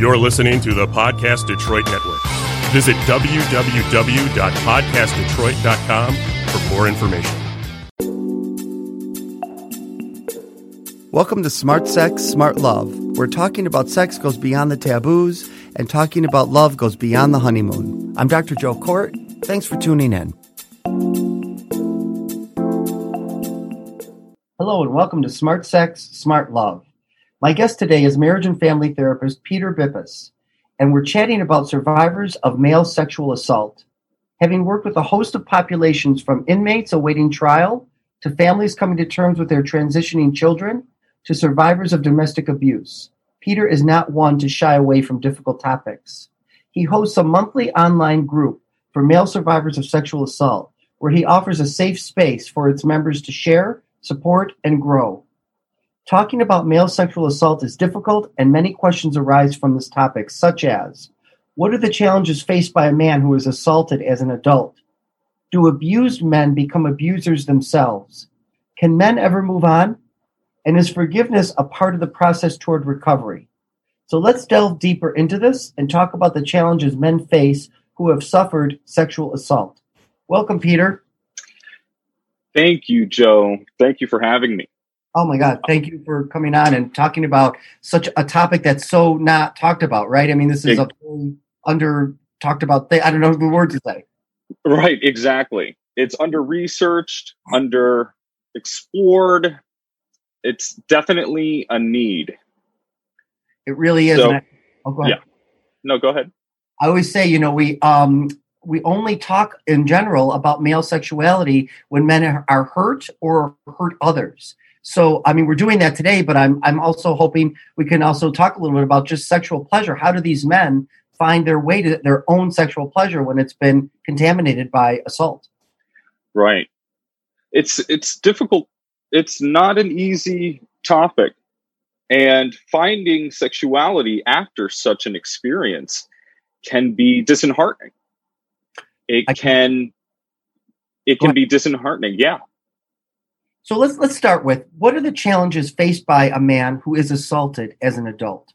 You're listening to the Podcast Detroit Network. Visit www.podcastdetroit.com for more information. Welcome to Smart Sex, Smart Love, We're talking about sex goes beyond the taboos and talking about love goes beyond the honeymoon. I'm Dr. Joe Kort. Thanks for tuning in. Hello, and welcome to Smart Sex, Smart Love. My guest today is marriage and family therapist Peter Bippus, and we're chatting about survivors of male sexual assault. Having worked with a host of populations from inmates awaiting trial to families coming to terms with their transitioning children to survivors of domestic abuse, Peter is not one to shy away from difficult topics. He hosts a monthly online group for male survivors of sexual assault where he offers a safe space for its members to share, support, and grow. Talking about male sexual assault is difficult, and many questions arise from this topic, such as What are the challenges faced by a man who is assaulted as an adult? Do abused men become abusers themselves? Can men ever move on? And is forgiveness a part of the process toward recovery? So let's delve deeper into this and talk about the challenges men face who have suffered sexual assault. Welcome, Peter. Thank you, Joe. Thank you for having me. Oh my God. Thank you for coming on and talking about such a topic that's so not talked about, right? I mean, this is a under talked about thing. I don't know the word to say. Right, exactly. It's under researched, under explored. It's definitely a need. It really is. So, I, oh, go ahead. Yeah. No, go ahead. I always say, you know, we um we only talk in general about male sexuality when men are hurt or hurt others. So, I mean, we're doing that today, but I'm I'm also hoping we can also talk a little bit about just sexual pleasure. How do these men find their way to their own sexual pleasure when it's been contaminated by assault? Right. It's it's difficult. It's not an easy topic. And finding sexuality after such an experience can be disheartening. It can it can be disheartening. Yeah. So let's let's start with what are the challenges faced by a man who is assaulted as an adult?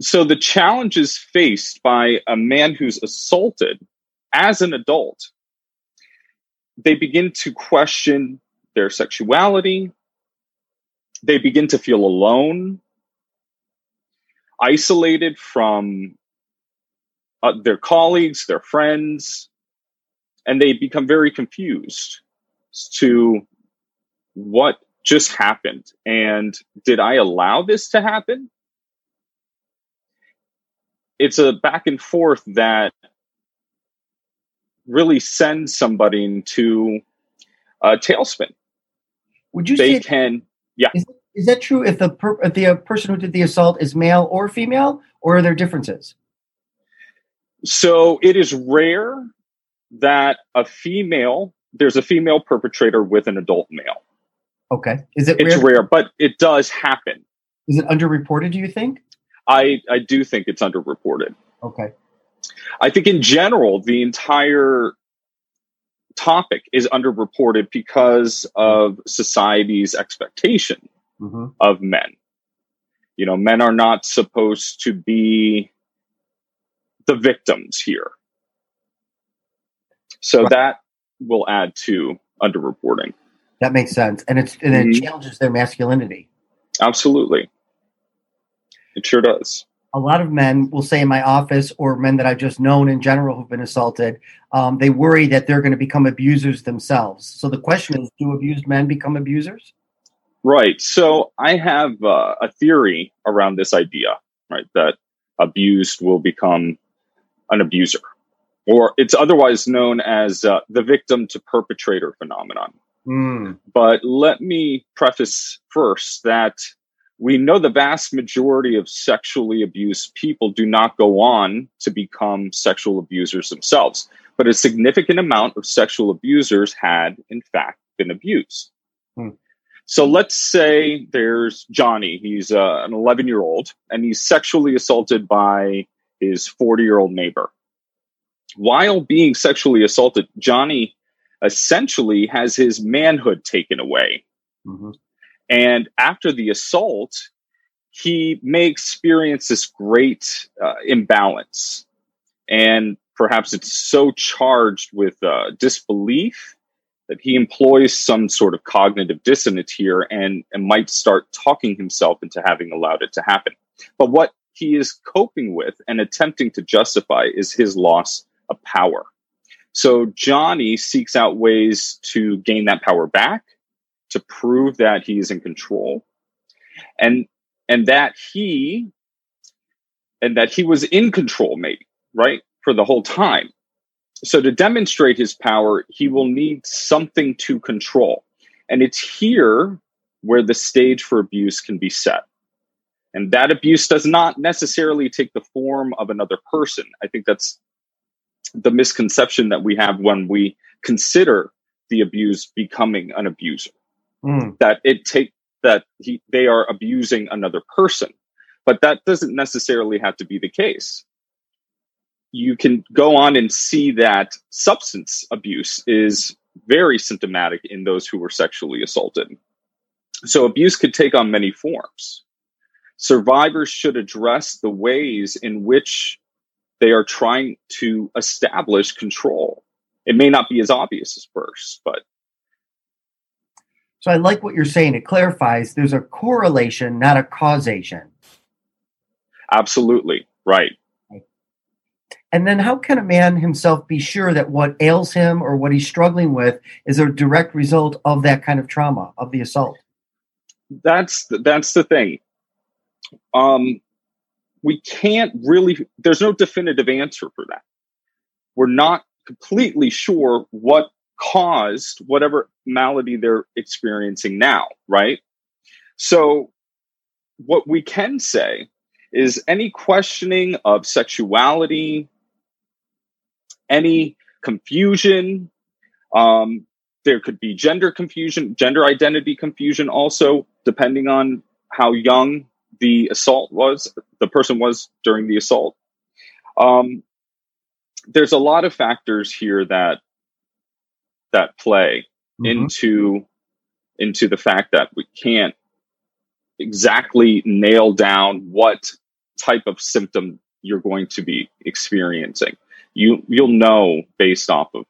So the challenges faced by a man who's assaulted as an adult, they begin to question their sexuality. They begin to feel alone, isolated from uh, their colleagues, their friends, and they become very confused to what just happened and did I allow this to happen? It's a back and forth that really sends somebody into a tailspin. Would you they say can? Yeah. Is, is that true? If the per, if the uh, person who did the assault is male or female, or are there differences? So it is rare that a female there's a female perpetrator with an adult male. Okay. Is it It's rare? rare, but it does happen. Is it underreported, do you think? I I do think it's underreported. Okay. I think in general the entire topic is underreported because of society's expectation Mm-hmm. of men. You know, men are not supposed to be the victims here. So Right. that will add to underreporting. That makes sense. And it's and it Mhm. challenges their masculinity. Absolutely. It sure does. A lot of men will say in my office, or men that I've just known in general who've been assaulted, um, they worry that they're going to become abusers themselves. So the question is, do abused men become abusers? Right. So I have uh, a theory around this idea, right? That abused will become an abuser, or it's otherwise known as uh, the victim to perpetrator phenomenon. Mm. But let me preface first that we know the vast majority of sexually abused people do not go on to become sexual abusers themselves, but a significant amount of sexual abusers had, in fact, been abused. Hmm. So let's say there's Johnny. He's uh, an 11 year old and he's sexually assaulted by his 40 year old neighbor. While being sexually assaulted, Johnny essentially has his manhood taken away. hmm And after the assault, he may experience this great uh, imbalance. And perhaps it's so charged with uh, disbelief that he employs some sort of cognitive dissonance here and, and might start talking himself into having allowed it to happen. But what he is coping with and attempting to justify is his loss of power. So Johnny seeks out ways to gain that power back, to prove that he is in control, and and that he and that he was in control, maybe right for the whole time. So to demonstrate his power, he will need something to control, and it's here where the stage for abuse can be set. And that abuse does not necessarily take the form of another person. I think that's the misconception that we have when we consider the abused becoming an abuser. Mm. That it take that he, they are abusing another person. But that doesn't necessarily have to be the case. You can go on and see that substance abuse is very symptomatic in those who were sexually assaulted. So abuse could take on many forms survivors should address the ways in which they are trying to establish control. It may not be as obvious as first, but. So I like what you're saying. It clarifies there's a correlation, not a causation. Absolutely. Right. And then how can a man himself be sure that what ails him or what he's struggling with is a direct result of that kind of trauma, of the assault? That's the, that's the thing um, we can't really, there's no definitive answer for that. We're not completely sure what caused whatever malady they're experiencing now, right? So, what we can say is any questioning of sexuality, any confusion, um, there could be gender confusion, gender identity confusion also, depending on how young the assault was, the person was during the assault. Um, there's a lot of factors here that that play mm-hmm. into into the fact that we can't exactly nail down what type of symptom you're going to be experiencing. You you'll know based off of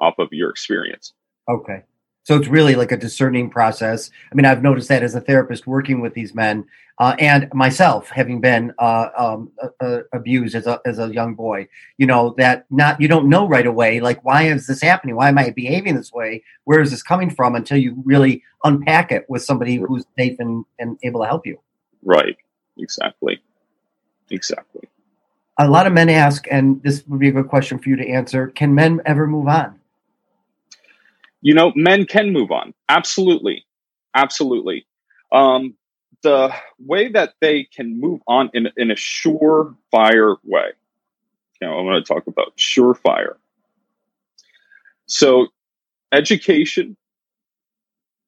off of your experience. Okay. So it's really like a discerning process. I mean, I've noticed that as a therapist working with these men, uh, and myself having been uh, um, uh, abused as a as a young boy. You know that not you don't know right away like why is this happening? Why am I behaving this way? Where is this coming from? Until you really unpack it with somebody who's safe and, and able to help you. Right. Exactly. Exactly. A lot of men ask, and this would be a good question for you to answer: Can men ever move on? You know, men can move on. Absolutely. Absolutely. Um, the way that they can move on in, in a surefire way. You know, I'm going to talk about surefire. So, education,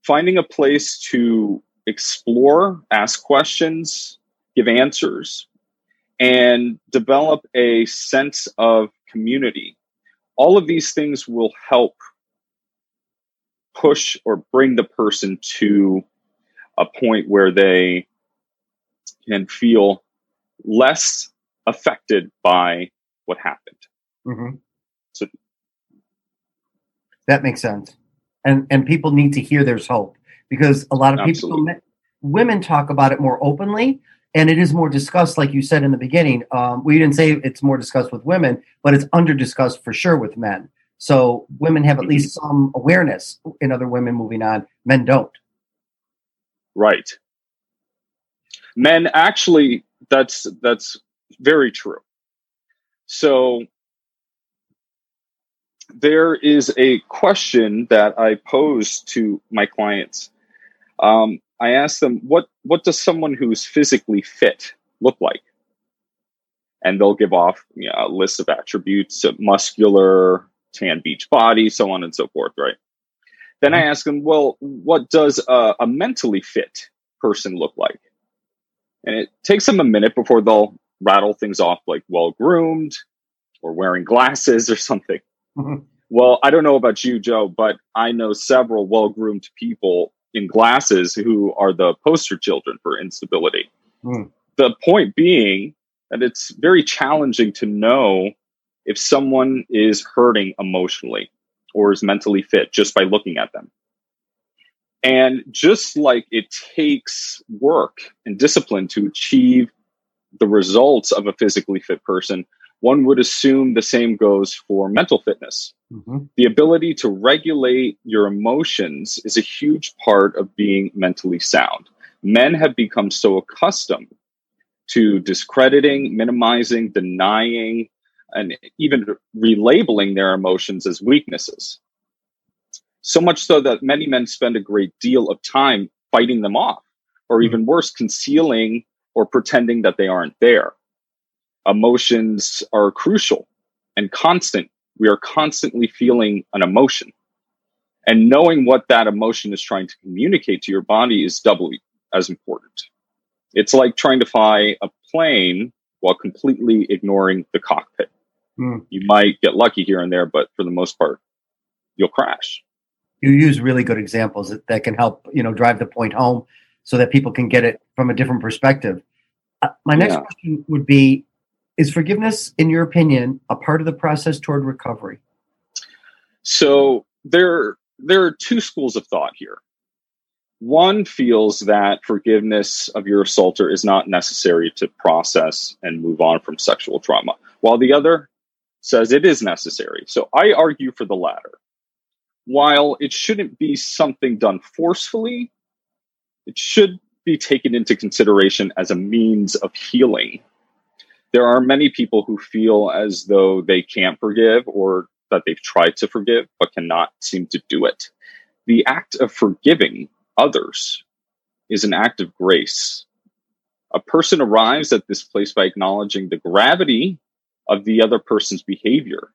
finding a place to explore, ask questions, give answers, and develop a sense of community. All of these things will help push or bring the person to a point where they can feel less affected by what happened. Mm-hmm. So that makes sense, and and people need to hear there's hope because a lot of people, women talk about it more openly, and it is more discussed, like you said in the beginning. Um, we didn't say it's more discussed with women, but it's under discussed for sure with men. So women have at mm-hmm. least some awareness in other women moving on. Men don't. Right. Men actually that's that's very true. So there is a question that I pose to my clients. Um, I ask them, "What what does someone who's physically fit look like?" And they'll give off you know, a list of attributes: muscular, tan beach body, so on and so forth, right? Then I mm-hmm. ask them, well, what does a, a mentally fit person look like? And it takes them a minute before they'll rattle things off like well groomed or wearing glasses or something. Mm-hmm. Well, I don't know about you, Joe, but I know several well groomed people in glasses who are the poster children for instability. Mm. The point being that it's very challenging to know if someone is hurting emotionally or is mentally fit just by looking at them. And just like it takes work and discipline to achieve the results of a physically fit person, one would assume the same goes for mental fitness. Mm-hmm. The ability to regulate your emotions is a huge part of being mentally sound. Men have become so accustomed to discrediting, minimizing, denying, and even relabeling their emotions as weaknesses. So much so that many men spend a great deal of time fighting them off, or hmm. even worse, concealing or pretending that they aren't there. Emotions are crucial and constant. We are constantly feeling an emotion. And knowing what that emotion is trying to communicate to your body is doubly as important. It's like trying to fly a plane while completely ignoring the cockpit. Mm. You might get lucky here and there, but for the most part, you'll crash. You use really good examples that, that can help, you know, drive the point home so that people can get it from a different perspective. Uh, my next Yeah. question would be Is forgiveness, in your opinion, a part of the process toward recovery? So there, there are two schools of thought here. One feels that forgiveness of your assaulter is not necessary to process and move on from sexual trauma, while the other says it is necessary. So I argue for the latter. While it shouldn't be something done forcefully, it should be taken into consideration as a means of healing. There are many people who feel as though they can't forgive or that they've tried to forgive but cannot seem to do it. The act of forgiving others is an act of grace. A person arrives at this place by acknowledging the gravity of the other person's behavior,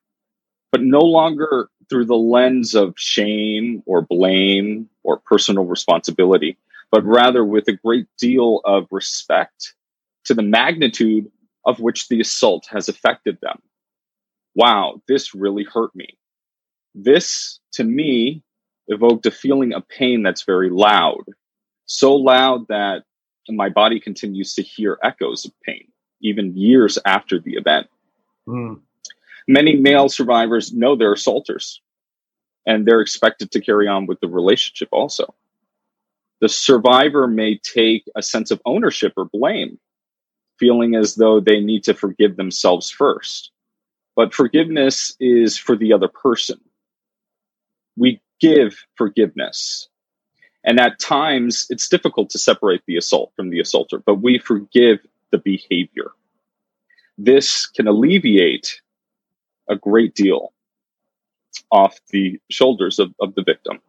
but no longer through the lens of shame or blame or personal responsibility, but rather with a great deal of respect to the magnitude of which the assault has affected them. Wow, this really hurt me. This, to me, evoked a feeling of pain that's very loud, so loud that my body continues to hear echoes of pain, even years after the event. Mm. Many male survivors know they're assaulters, and they're expected to carry on with the relationship also. The survivor may take a sense of ownership or blame, feeling as though they need to forgive themselves first. But forgiveness is for the other person. We give forgiveness. And at times, it's difficult to separate the assault from the assaulter, but we forgive the behavior. This can alleviate a great deal off the shoulders of, of the victim.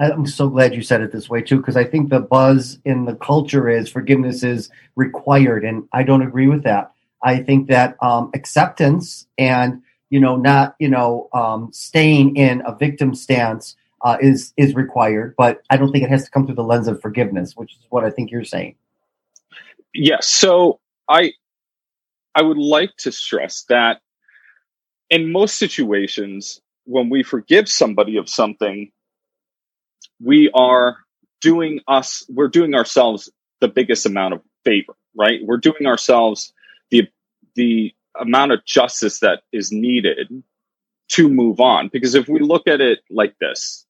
I'm so glad you said it this way too, because I think the buzz in the culture is forgiveness is required, and I don't agree with that. I think that um, acceptance and you know not you know um, staying in a victim stance uh, is is required, but I don't think it has to come through the lens of forgiveness, which is what I think you're saying. Yes. So I I would like to stress that in most situations, when we forgive somebody of something, we are doing us we're doing ourselves the biggest amount of favor, right? We're doing ourselves the the amount of justice that is needed to move on. Because if we look at it like this,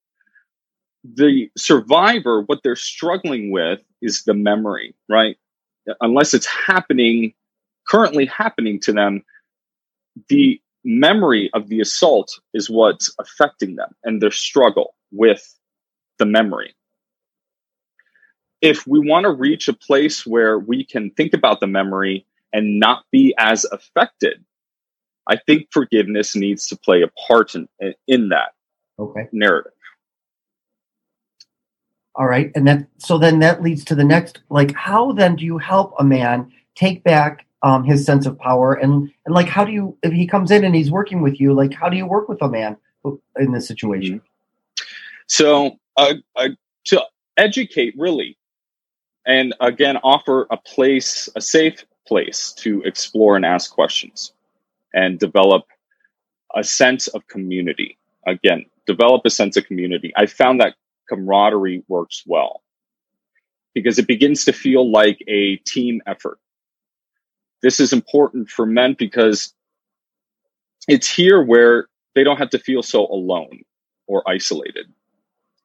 the survivor, what they're struggling with is the memory, right? Unless it's happening, currently happening to them, the memory of the assault is what's affecting them and their struggle with the memory. If we want to reach a place where we can think about the memory and not be as affected, I think forgiveness needs to play a part in, in that Okay. narrative. All right. And then, so then that leads to the next, like, how then do you help a man take back um, his sense of power? And, and like, how do you, if he comes in and he's working with you, like, how do you work with a man in this situation? So, uh, uh, to educate really, and again, offer a place, a safe place to explore and ask questions and develop a sense of community. Again, develop a sense of community. I found that camaraderie works well because it begins to feel like a team effort. This is important for men because it's here where they don't have to feel so alone or isolated.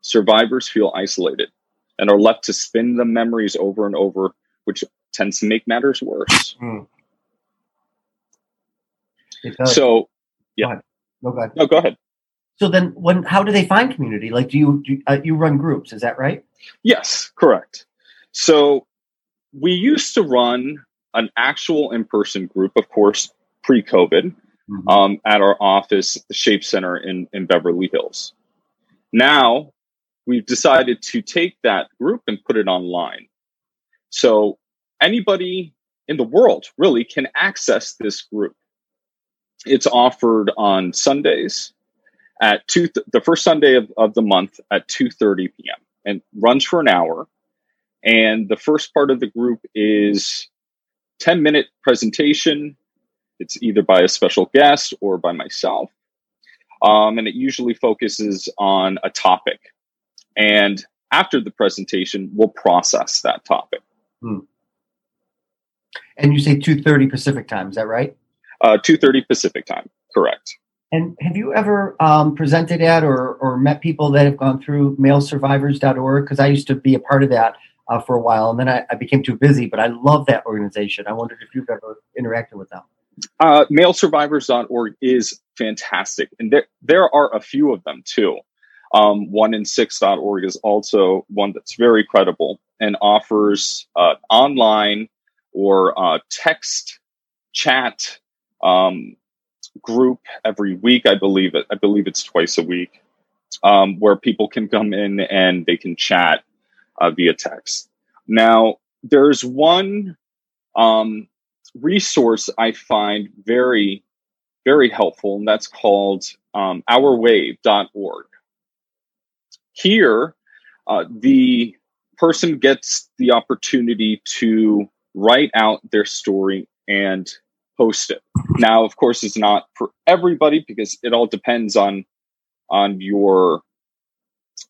Survivors feel isolated and are left to spin the memories over and over, which tends to make matters worse. Mm. So, yeah. Go ahead. No, go ahead. No, go ahead. So then, when how do they find community? Like, do you do, uh, you run groups? Is that right? Yes, correct. So we used to run an actual in-person group, of course, pre-COVID, mm-hmm. um, at our office, the Shape Center in in Beverly Hills. Now we've decided to take that group and put it online. So anybody in the world really can access this group. It's offered on Sundays at two, th- the first Sunday of, of the month at 2.30 p.m. and runs for an hour. And the first part of the group is 10 minute presentation. It's either by a special guest or by myself. Um, and it usually focuses on a topic. And after the presentation, we'll process that topic. Hmm. And you say 2.30 Pacific time, is that right? Uh, 2.30 Pacific time, correct. And have you ever um, presented at or, or met people that have gone through malesurvivors.org? Because I used to be a part of that uh, for a while, and then I, I, became too busy. But I love that organization. I wondered if you've ever interacted with them. Uh, malesurvivors.org is fantastic, and there there are a few of them too. Um, one in six.org is also one that's very credible and offers uh, online or uh, text chat um, group every week. I believe it. I believe it's twice a week, um, where people can come in and they can chat uh, via text. Now, there's one um, resource I find very, very helpful, and that's called um, OurWave.org. Here, uh, the person gets the opportunity to write out their story and post it. Now, of course, it's not for everybody because it all depends on on your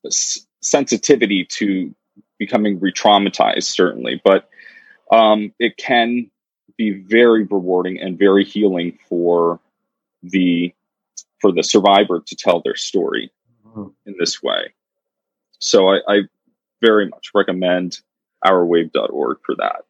s- sensitivity to becoming re-traumatized, certainly, but um, it can be very rewarding and very healing for the for the survivor to tell their story mm-hmm. in this way. So I, I very much recommend ourwave.org for that.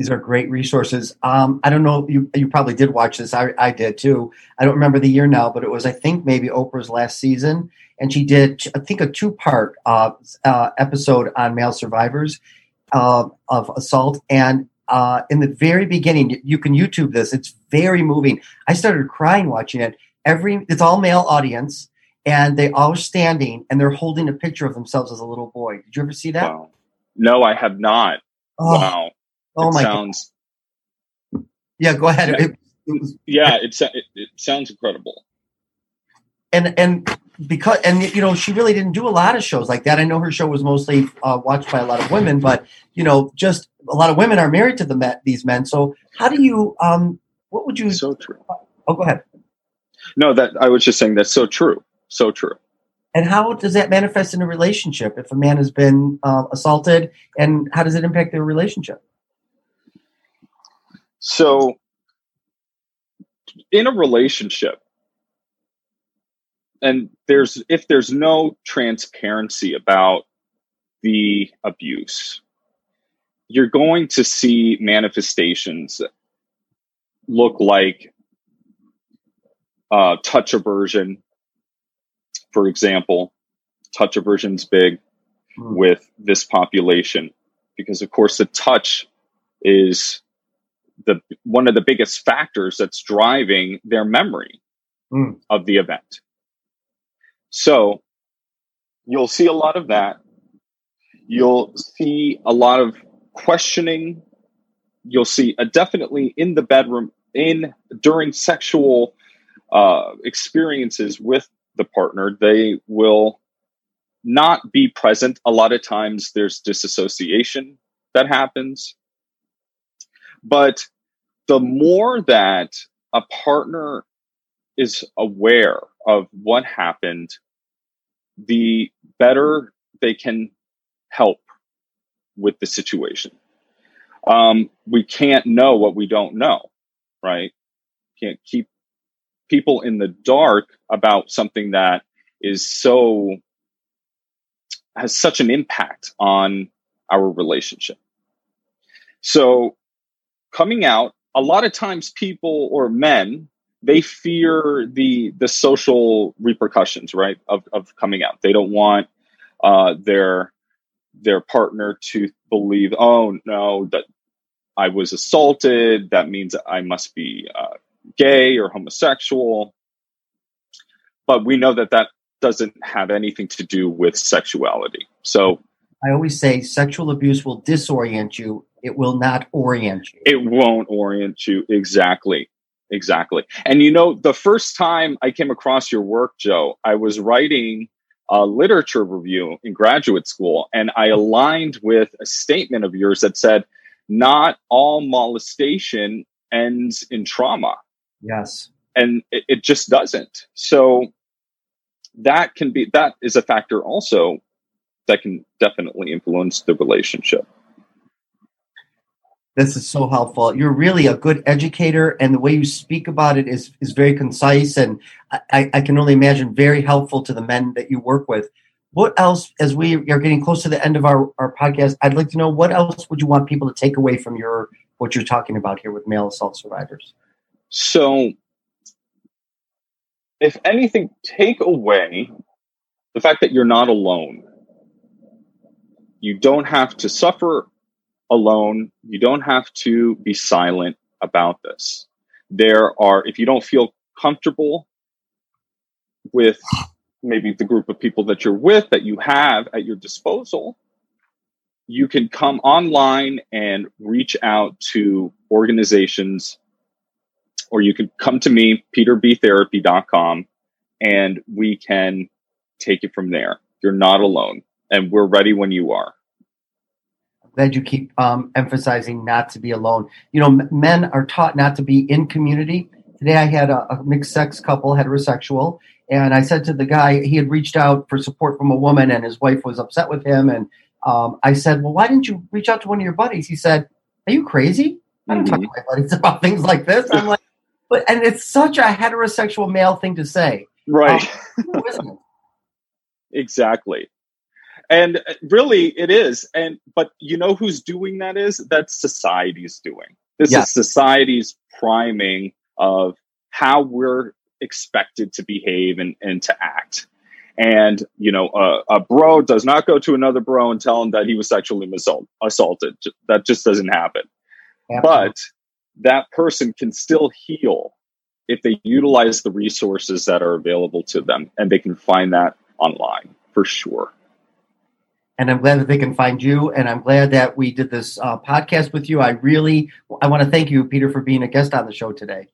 These are great resources. Um, I don't know. You you probably did watch this. I, I did too. I don't remember the year now, but it was I think maybe Oprah's last season, and she did I think a two part uh, uh, episode on male survivors uh, of assault. And uh, in the very beginning, you can YouTube this. It's very moving. I started crying watching it. Every it's all male audience, and they all standing and they're holding a picture of themselves as a little boy. Did you ever see that? Wow. No, I have not. Oh. Wow. Oh it my sounds. God. Yeah, go ahead. Yeah, it, it was, yeah it, it, sounds incredible. And and because and you know she really didn't do a lot of shows like that. I know her show was mostly uh, watched by a lot of women, but you know, just a lot of women are married to the men, these men. So how do you? um What would you? So true. Oh, go ahead. No, that I was just saying that's so true. So true. And how does that manifest in a relationship if a man has been uh, assaulted, and how does it impact their relationship? So, in a relationship, and there's if there's no transparency about the abuse, you're going to see manifestations look like uh, touch aversion, for example. Touch aversion's big mm. with this population because, of course, the touch is the one of the biggest factors that's driving their memory mm. of the event. So you'll see a lot of that. You'll see a lot of questioning. You'll see a definitely in the bedroom in during sexual uh, experiences with the partner, they will not be present. A lot of times there's disassociation that happens. But the more that a partner is aware of what happened, the better they can help with the situation. Um, we can't know what we don't know, right? Can't keep people in the dark about something that is so has such an impact on our relationship. So coming out, a lot of times people or men they fear the the social repercussions, right, of of coming out. They don't want uh, their their partner to believe, oh no, that I was assaulted. That means I must be uh, gay or homosexual. But we know that that doesn't have anything to do with sexuality. So I always say sexual abuse will disorient you. It will not orient you. It won't orient you. Exactly. Exactly. And you know, the first time I came across your work, Joe, I was writing a literature review in graduate school and I aligned with a statement of yours that said, not all molestation ends in trauma. Yes. And it, it just doesn't. So that can be, that is a factor also that can definitely influence the relationship. This is so helpful. You're really a good educator, and the way you speak about it is is very concise, and I, I can only imagine very helpful to the men that you work with. What else, as we are getting close to the end of our, our podcast, I'd like to know what else would you want people to take away from your what you're talking about here with male assault survivors? So, if anything, take away the fact that you're not alone. You don't have to suffer alone. You don't have to be silent about this. There are, if you don't feel comfortable with maybe the group of people that you're with that you have at your disposal, you can come online and reach out to organizations or you can come to me, peterbtherapy.com, and we can take it from there. You're not alone, and we're ready when you are glad you keep um, emphasizing not to be alone. You know, m- men are taught not to be in community. Today, I had a, a, mixed sex couple, heterosexual, and I said to the guy he had reached out for support from a woman, and his wife was upset with him. And um, I said, "Well, why didn't you reach out to one of your buddies?" He said, "Are you crazy? I don't mm-hmm. talk to my buddies about things like this." I'm like, "But," and it's such a heterosexual male thing to say, right? Um, exactly and uh, really it is. And but you know who's doing that is? That society's doing. This yeah. is society's priming of how we're expected to behave and, and to act. And you know a, a bro does not go to another bro and tell him that he was sexually assault, assaulted. That just doesn't happen. But that person can still heal if they utilize the resources that are available to them and they can find that online for sure and I'm glad that they can find you. And I'm glad that we did this uh, podcast with you. I really, I want to thank you, Peter, for being a guest on the show today.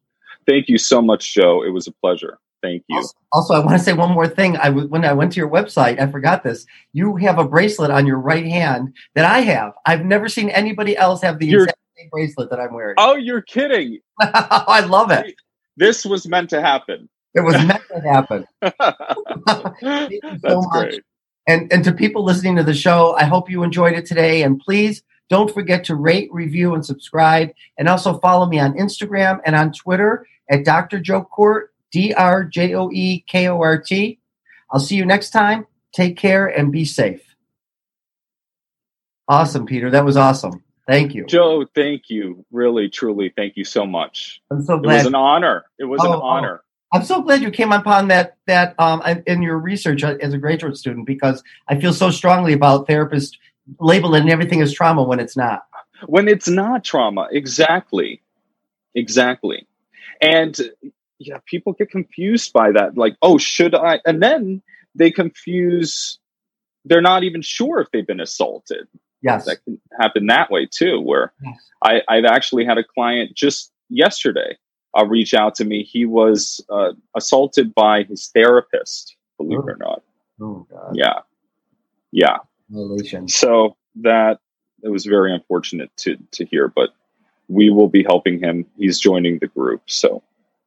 Thank you so much, Joe. It was a pleasure. Thank you. Also, also I want to say one more thing. I when I went to your website, I forgot this. You have a bracelet on your right hand that I have. I've never seen anybody else have the exact same bracelet that I'm wearing. Oh, you're kidding! I love it. This was meant to happen. It was meant to happen. Thank you so That's much. Great. And, and to people listening to the show, I hope you enjoyed it today. And please don't forget to rate, review, and subscribe. And also follow me on Instagram and on Twitter at Dr. Joe Kort, D R J O E K O R T. I'll see you next time. Take care and be safe. Awesome, Peter. That was awesome. Thank you. Joe, thank you. Really, truly, thank you so much. I'm so glad. It was an honor. It was oh, an honor. I'm so glad you came upon that that um, in your research as a graduate student because I feel so strongly about therapists labeling everything as trauma when it's not. When it's not trauma, exactly, exactly, and yeah, people get confused by that. Like, oh, should I? And then they confuse. They're not even sure if they've been assaulted. Yes, that can happen that way too. Where yes. I, I've actually had a client just yesterday uh, reach out to me. He was uh, assaulted by his therapist, believe oh. it or not. Oh, God. Yeah. Yeah. So that it was very unfortunate to, to hear, but we will be helping him. He's joining the group. So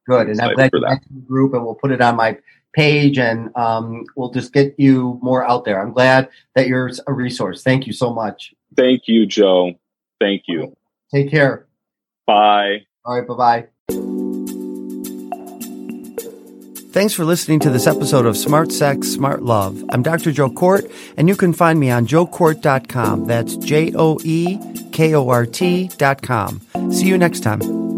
Good, and I'm glad for that. group, and we'll put it on my page, and um, we'll just get you more out there. I'm glad that you're a resource. Thank you so much. Thank you, Joe. Thank you. Take care. Bye. All right, bye bye. Thanks for listening to this episode of Smart Sex, Smart Love. I'm Dr. Joe Kort, and you can find me on joekort.com. That's J O E K O R T.com. See you next time.